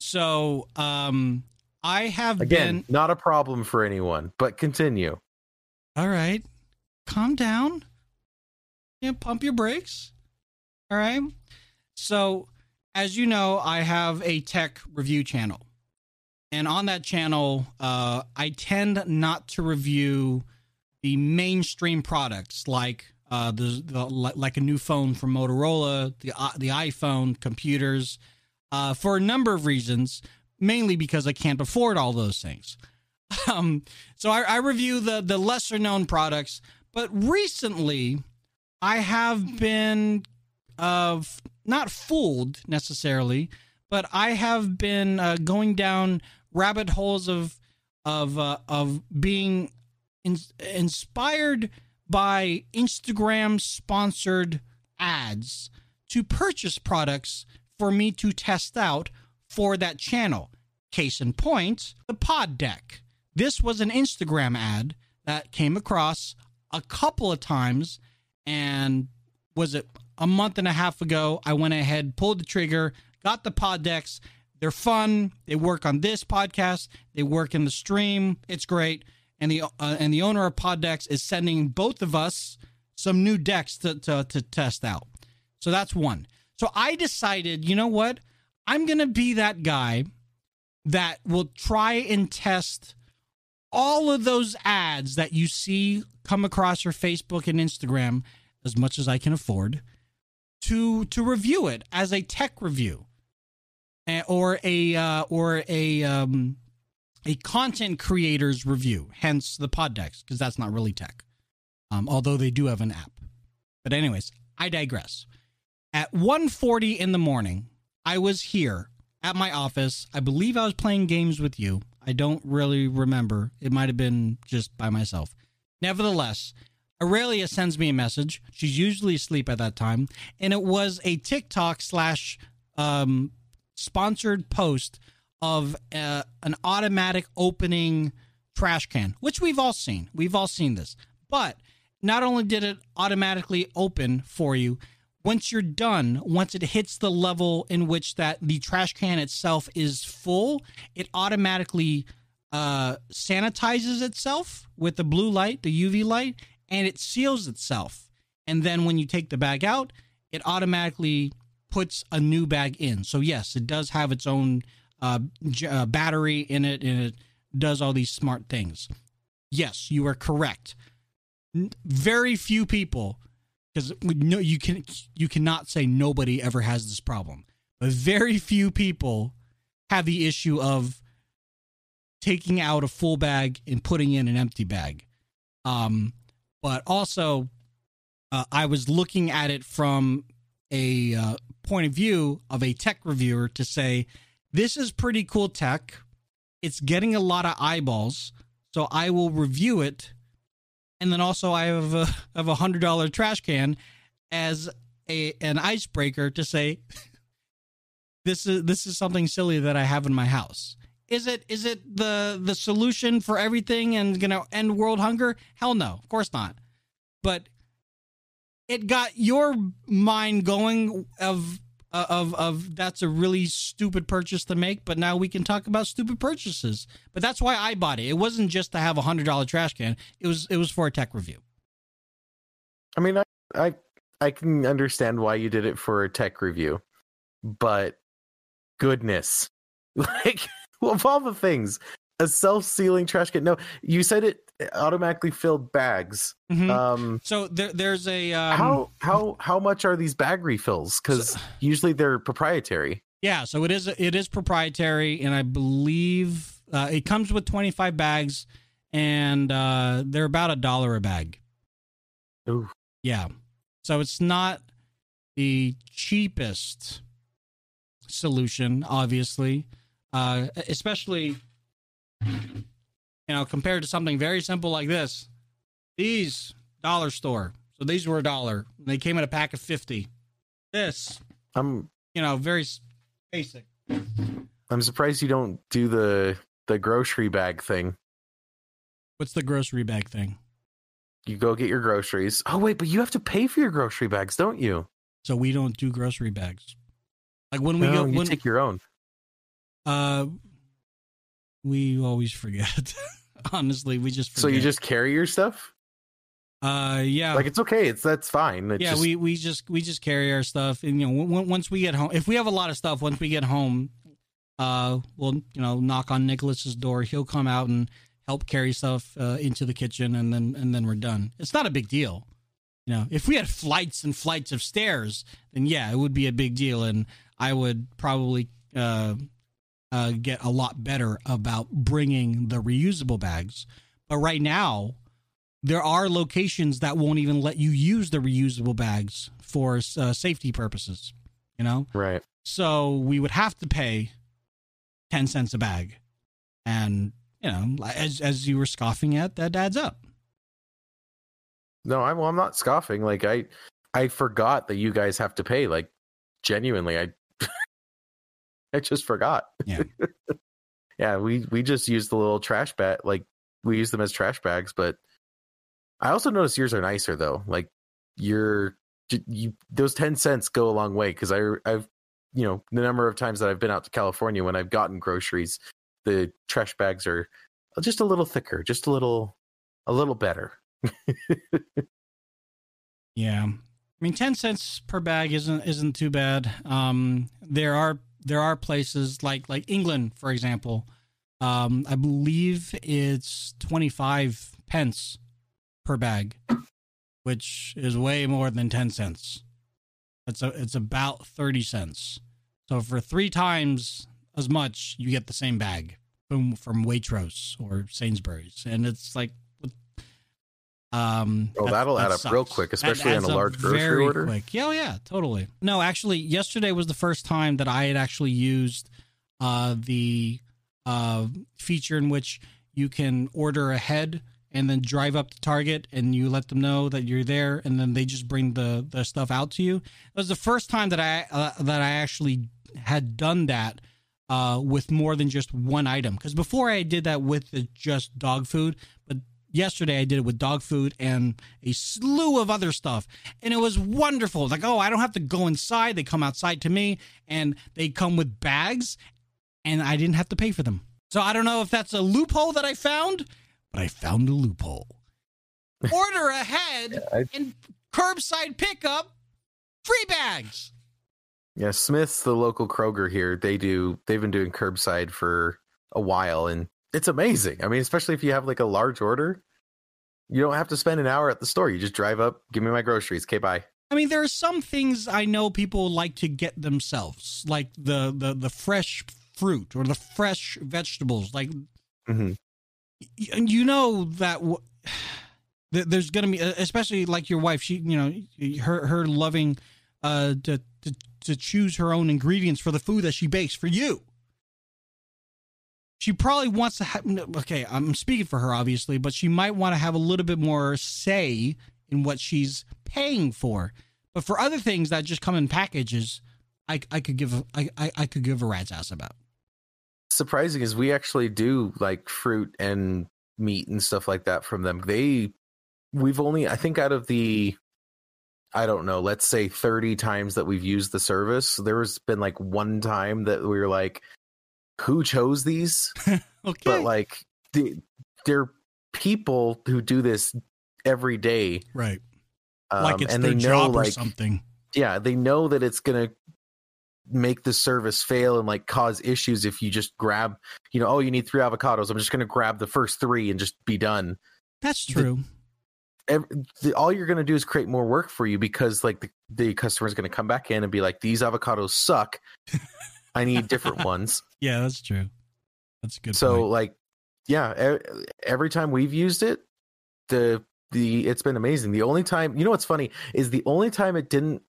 So um I have Again, been not a problem for anyone. But continue. All right. Calm down. Yeah, pump your brakes. All right. So, as you know, I have a tech review channel. And on that channel, uh, I tend not to review the mainstream products like uh, the, the like a new phone from Motorola, the uh, the iPhone, computers, uh, for a number of reasons. Mainly because I can't afford all those things. <laughs> Um, so I, I review the the lesser known products, but recently I have been uh not fooled necessarily, but I have been uh, going down rabbit holes of of of being in, inspired by Instagram sponsored ads to purchase products for me to test out for that channel. Case in point, the pod deck. This was an Instagram ad that came across a couple of times and was it a month and a half ago? I went ahead pulled the trigger got the pod decks. They're fun. They work on this podcast. They work in the stream. It's great and the uh, and the owner of pod decks is sending both of us some new decks to, to to test out. So that's one. So I decided you know what? I'm gonna be that guy that will try and test all of those ads that you see come across your Facebook and Instagram as much as I can afford to to review it as a tech review Eh, or a uh, or a um, a content creator's review hence the pod decks because that's not really tech um, although they do have an app but anyways I digress at 1:40 in the morning I was here at my office. I believe I was playing games with you. I don't really remember. It might have been just by myself. Nevertheless, Aurelia sends me a message. She's usually asleep at that time, and it was a TikTok slash um, sponsored post of uh, an automatic opening trash can, which we've all seen. We've all seen this. But not only did it automatically open for you, once you're done, once it hits the level in which that the trash can itself is full, it automatically uh, sanitizes itself with the blue light, the UV light, and it seals itself. And then when you take the bag out, it automatically puts a new bag in. So yes, it does have its own uh, j- uh, battery in it, and it does all these smart things. Yes, you are correct. N- Very few people because no, you can you cannot say nobody ever has this problem, but very few people have the issue of taking out a full bag and putting in an empty bag. Um, but also, uh, I was looking at it from a uh, point of view of a tech reviewer to say this is pretty cool tech. It's getting a lot of eyeballs, so I will review it and then also I have a <laughs> have a hundred dollar trash can as a an icebreaker to say <laughs> this is this is something silly that I have in my house. Is it is it the the solution for everything and gonna end world hunger? Hell no, of course not. But it got your mind going of Uh, of of that's a really stupid purchase to make but now we can talk about stupid purchases. But that's why i bought it. It wasn't just to have a hundred dollar trash can. It was it was for a tech review. I mean, I, I I can understand why you did it for a tech review, but goodness, <laughs> like of all the things, a self-sealing trash can. No, you said it automatically filled bags. Mhm. Um, so there there's a um, how how how much are these bag refills? Because usually they're proprietary. yeah so it is it is proprietary and i believe uh, it comes with 25 bags and uh they're about a dollar a bag Ooh. Yeah. So it's not the cheapest solution, obviously, uh, especially, you know, compared to something very simple like this. These, dollar store. So these were a dollar. They came in a pack of 50. This, I'm you know, very basic. I'm surprised you don't do the the grocery bag thing. What's the grocery bag thing? You go get your groceries. Oh wait, but you have to pay for your grocery bags, don't you? So we don't do grocery bags. Like when we no, go, you when, take your own. uh, we always forget. <laughs> Honestly, we just forget. So you just carry your stuff? Uh, yeah, Like it's okay. It's that's fine. It's yeah. just, we we just we just carry our stuff, and you know, w- once we get home, if we have a lot of stuff, once we get home, uh, we'll you know knock on Nicholas's door. He'll come out and help carry stuff uh, into the kitchen, and then and then we're done. It's not a big deal. You know, if we had flights and flights of stairs, then yeah, it would be a big deal, and I would probably uh, uh, get a lot better about bringing the reusable bags. But right now, there are locations that won't even let you use the reusable bags for uh, safety purposes. You know, right. so we would have to pay ten cents a bag, and you know, as as you were scoffing at, that adds up. No, I'm well, I'm not scoffing. Like I I forgot that you guys have to pay. Like genuinely, I I just forgot. Yeah. <laughs> yeah, we we just use the little trash bag. Like we use them as trash bags, but I also notice yours are nicer though. Like your you those 10 cents go a long way because I I've you know the number of times that I've been out to California when I've gotten groceries, the trash bags are just a little thicker, just a little a little better. <laughs> Yeah. I mean, ten cents per bag isn't isn't too bad. Um, there are there are places like like England, for example. Um, I believe it's twenty five pence per bag, which is way more than ten cents. It's a it's about thirty cents. So for three times as much, you get the same bag from from Waitrose or Sainsbury's, and it's like, Um, Oh, that- that'll that add up real quick, especially on adds a large grocery order. Quick. Yeah, oh, yeah, totally. No, actually, yesterday was the first time that I had actually used uh, the uh, feature in which you can order ahead and then drive up to Target and you let them know that you're there, and then they just bring the the stuff out to you. It was the first time that I uh, that I actually had done that uh, with more than just one item. Because before I did that with the just dog food, but yesterday I did it with dog food and a slew of other stuff, and it was wonderful. Like, oh, I don't have to go inside; they come outside to me, and they come with bags, and I didn't have to pay for them. So I don't know if that's a loophole that I found, but I found a loophole. <laughs> Order ahead I- and curbside pickup, free bags. Yeah, Smith's the local Kroger here. They do they've been doing curbside for a while and it's amazing. I mean, especially if you have like a large order, you don't have to spend an hour at the store. You just drive up, give me my groceries. Okay, bye. I mean, there are some things I know people like to get themselves, like the the the fresh fruit or the fresh vegetables. Like, mm-hmm. y- you know that w- <sighs> there's going to be, especially like your wife. She, you know, her her loving uh to to to choose her own ingredients for the food that she bakes for you. She probably wants to have. Okay, I'm speaking for her, obviously, but she might want to have a little bit more say in what she's paying for. But for other things that just come in packages, I, I could give i I could give a rat's ass about. Surprising is we actually do like fruit and meat and stuff like that from them. They we've only I think out of the I don't know, let's say 30 times that we've used the service, there's been like one time that we were like who chose these? <laughs> Okay, but like the, they're people who do this every day right, um, like it's and their they know job or something. yeah they know that it's gonna make the service fail and like cause issues if you just grab you know oh you need three avocados i'm just gonna grab the first three and just be done That's the- true. The, all you're gonna do is create more work for you because like the, the customer's gonna come back in and be like these avocados suck <laughs> i need different ones <laughs> yeah, that's true. That's a good. so point. like yeah every time we've used it the the it's been amazing the only time you know what's funny is the only time it didn't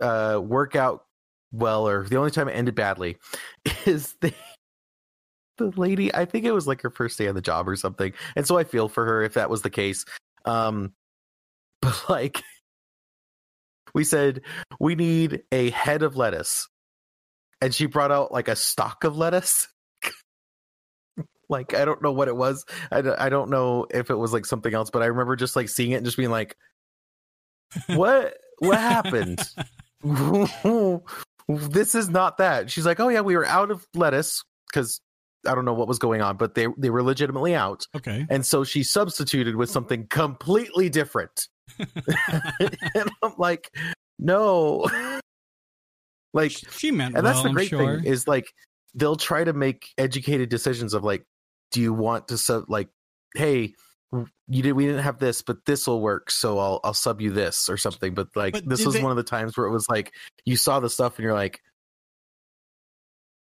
uh work out well or the only time it ended badly <laughs> is the the lady i think it was like her first day on the job or something and so i feel for her if that was the case um <laughs> but like we said we need a head of lettuce and she brought out like a stock of lettuce. <laughs> Like i don't know what it was. I, don't- I don't know if it was like something else but i remember just like seeing it and just being like what? What happened? <laughs> <laughs> This is not that. She's like oh yeah we were out of lettuce because i don't know what was going on but they they were legitimately out. Okay. and so she substituted with something completely different. And i'm like no like she meant and that's the great sure. thing is like they'll try to make educated decisions of like do you want to sub like hey you did we didn't have this but this will work so i'll i'll sub you this or something but like But this was they- one of the times where it was like you saw the stuff and you're like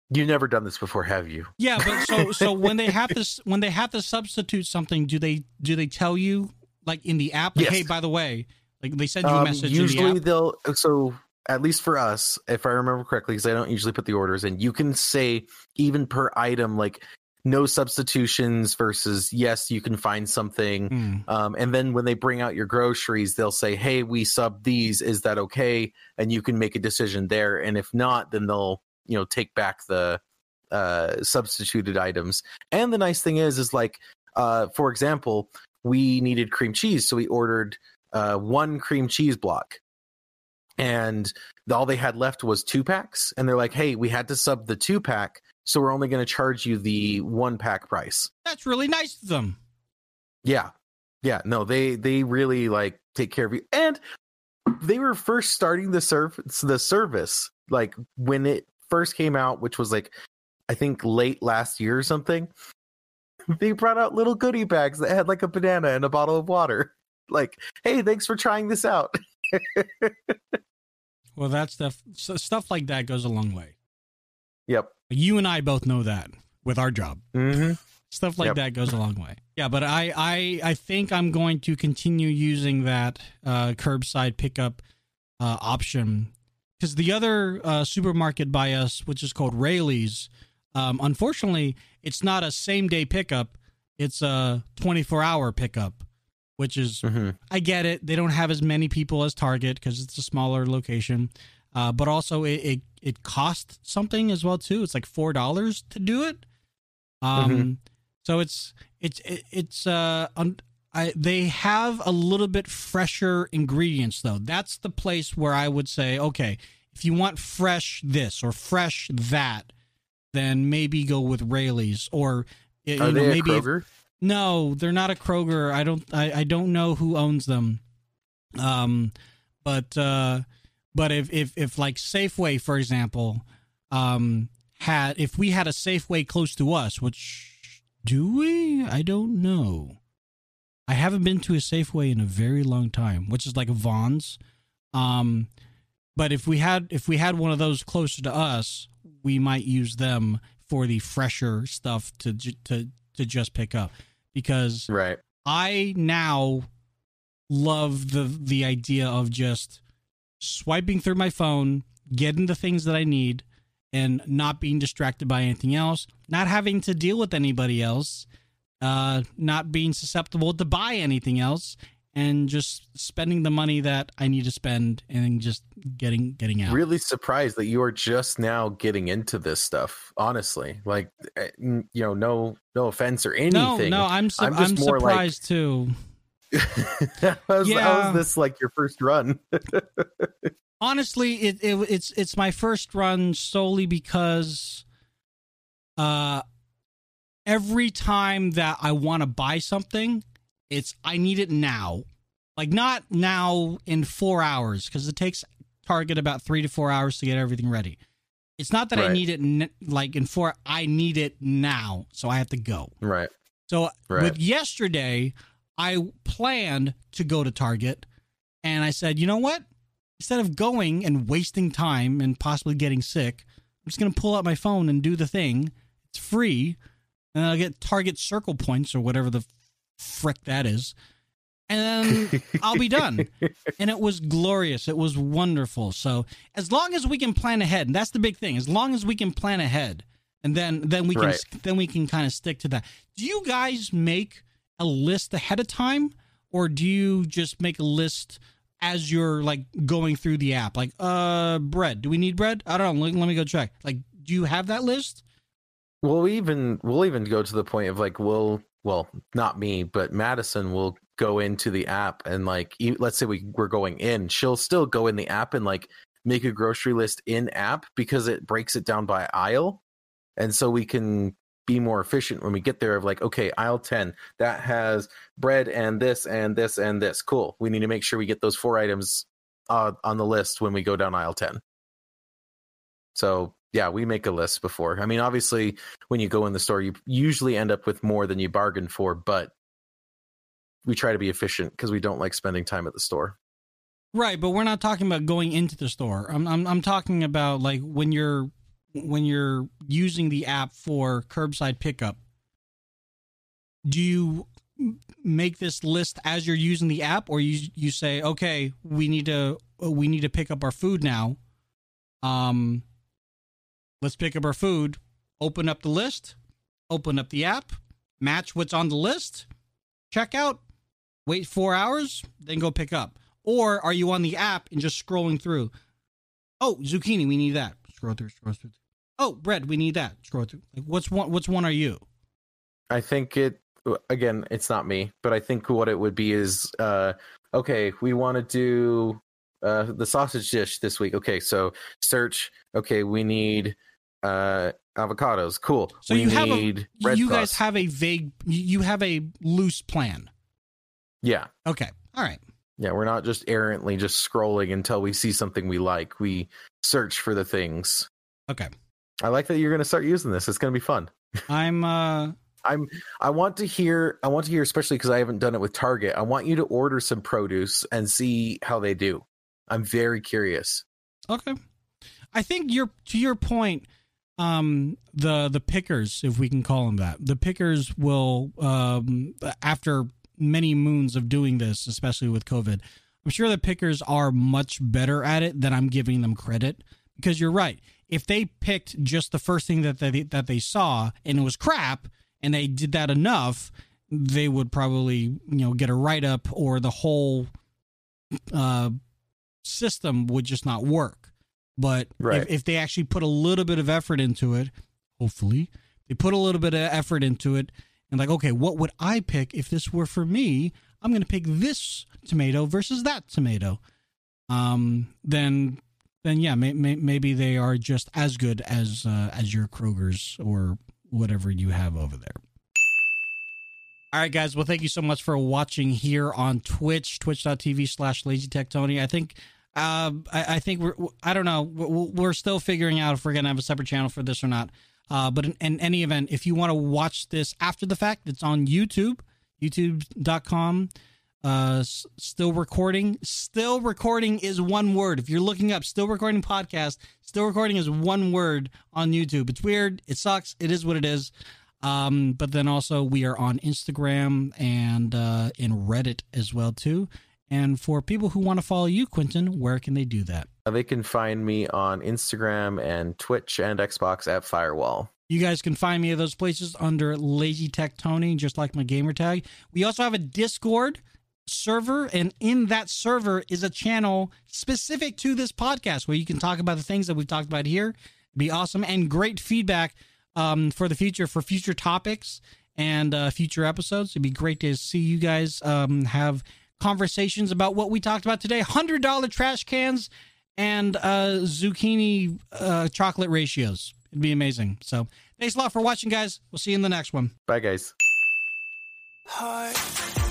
you've never done this before have you Yeah, but so so <laughs> when they have this when they have to substitute something, do they do they tell you like in the app? Like, Yes. Hey, by the way, like they send you a Um, message the usually app. they'll so at least for us if i remember correctly because i don't usually put the orders in you can say even per item like no substitutions versus yes you can find something. Hmm. um, and then when they bring out your groceries they'll say hey we sub these. Is that okay? And you can make a decision there. And if not then they'll you know take back the uh, substituted items. And the nice thing is is like uh, for example we needed cream cheese so we ordered uh, one cream cheese block and all they had left was two packs and they're like hey we had to sub the two pack so we're only going to charge you the one pack price That's really nice of them. yeah. Yeah, no, they they really like take care of you. And they were first starting the service the service like when it first came out, which was like I think late last year or something. They brought out little goodie bags that had like a banana and a bottle of water. <laughs> Like, "Hey, thanks for trying this out." <laughs> Well, that stuff stuff like that goes a long way. Yep. You and I both know that with our job. Mhm. Stuff like Yep. that goes a long way. Yeah, but I I I think I'm going to continue using that uh, curbside pickup uh, option because the other uh, supermarket by us, which is called Raley's, um, unfortunately, it's not a same day pickup. It's a 24 hour pickup, which is hmm I get it. They don't have as many people as Target because it's a smaller location, uh, but also it, it it costs something as well too. It's like four dollars to do it. Um, Mhm. so it's it's it, it's uh un- I they have a little bit fresher ingredients though. That's the place where I would say okay, if you want fresh this or fresh that, then maybe go with Raley's or you Are know, they maybe if- Kroger? No, they're not a Kroger. I don't I, I don't know who owns them. Um but uh but if if if like Safeway for example um had if we had a Safeway close to us, which do we? I don't know. I haven't been to a Safeway in a very long time, which is like a Vons. Um but if we had if we had one of those closer to us, we might use them for the fresher stuff to to to just pick up because Right. I now love the the idea of just swiping through my phone, getting the things that I need, and not being distracted by anything else, not having to deal with anybody else, uh, not being susceptible to buy anything else, and just spending the money that I need to spend and just getting getting out. Really surprised that you are just now getting into this stuff. Honestly, like eh, you know, no, no offense or anything. no, I'm su- I'm I'm, just more like- surprised too. <laughs> how's, Yeah. how's this like your first run? <laughs> honestly it, it it's it's my first run solely because uh every time that I want to buy something it's I need it now like not now in 4 hours cuz it takes Target about 3 to 4 hours to get everything ready it's not that I need it n- like in 4 I need it now so I have to go right. so Right. with yesterday, I planned to go to Target and I said, you know what? Instead of going and wasting time and possibly getting sick, I'm just going to pull out my phone and do the thing. It's free. And I'll get Target circle points or whatever the frick that is. And then <laughs> I'll be done. And it was glorious. It was wonderful. So as long as we can plan ahead, and that's the big thing, as long as we can plan ahead, and then then we can Right. then we can kind of stick to that. Do you guys make a list ahead of time, or do you just make a list as you're like going through the app? Like, uh, bread. Do we need bread? I don't know. Let, let me go check. Like, do you have that list? Well even we'll even go to the point of like we'll well not me but Madison will go into the app and like let's say we we're going in she'll still go in the app and like make a grocery list in app because it breaks it down by aisle. And so we can be more efficient when we get there of like okay aisle 10 that has bread and this and this and this. Cool. We need to make sure we get those four items uh, on the list when we go down aisle 10 so yeah we make a list before i mean obviously when you go in the store you usually end up with more than you bargained for but we try to be efficient because we don't like spending time at the store Right, but we're not talking about going into the store. I'm I'm I'm talking about like when you're when you're using the app for curbside pickup. Do you make this list as you're using the app or you you say, "Okay, we need to we need to pick up our food now." Um let's pick up our food, open up the list, open up the app, match what's on the list, check out, wait 4 hours, then go pick up. Or are you on the app and just scrolling through? Oh, zucchini, we need that. Scroll through, scroll through. Oh, bread, we need that. Scroll through. Like, what's one? What's one are you? i think it again it's not me but i think what it would be is uh okay we want to do uh the sausage dish this week okay so search okay we need uh avocados cool So we you have a- you guys have a vague. You you have a loose plan. yeah Okay, all right. Yeah, we're not just errantly just scrolling until we see something we like. We search for the things. Okay. I like that you're going to start using this. It's going to be fun. I'm. uh <laughs> I'm I want to hear I want to hear especially cuz I haven't done it with Target. I want you to order some produce and see how they do. I'm very curious. Okay. I think you're to your point. Um, the the pickers, if we can call them that, the pickers will um, after many moons of doing this, especially with COVID, I'm sure the pickers are much better at it than I'm giving them credit. Because you're right, if they picked just the first thing that they that they saw and it was crap, and they did that enough, they would probably you know get a write up or the whole uh, system would just not work. But Right. if, if they actually put a little bit of effort into it, hopefully they put a little bit of effort into it and like, okay, what would I pick if this were for me? I'm going to pick this tomato versus that tomato. Um, then, then yeah, may, may, maybe they are just as good as uh, as your Kroger's or whatever you have over there. All right, guys. Well, thank you so much for watching here on Twitch, twitch.tv slash lazy tech Tony. I think, uh, I, I think we're, I don't know, we're, we're still figuring out if we're going to have a separate channel for this or not. Uh, but in, in any event, if you want to watch this after the fact, it's on YouTube, youtube.com. Uh, still recording. Still recording is one word. If you're looking up still recording podcast, still recording is one word on YouTube. It's weird. It sucks. It is what it is. Um, but then also we are on Instagram and uh, in Reddit as well too. And for people who want to follow you, Quentin, where can they do that? Uh, They can find me on Instagram and Twitch and Xbox at Firewall. You guys can find me at those places under Lazy Tech Tony, just like my gamer tag. We also have a Discord server, and in that server is a channel specific to this podcast where you can talk about the things that we've talked about here. be awesome and great feedback um, for the future, for future topics and uh, future episodes. It'd be great to see you guys um, have conversations about what we talked about today. Hundred dollar trash cans and uh, zucchini uh, chocolate ratios. It'd be amazing. So thanks a lot for watching, guys. We'll see you in the next one. Bye, guys. heart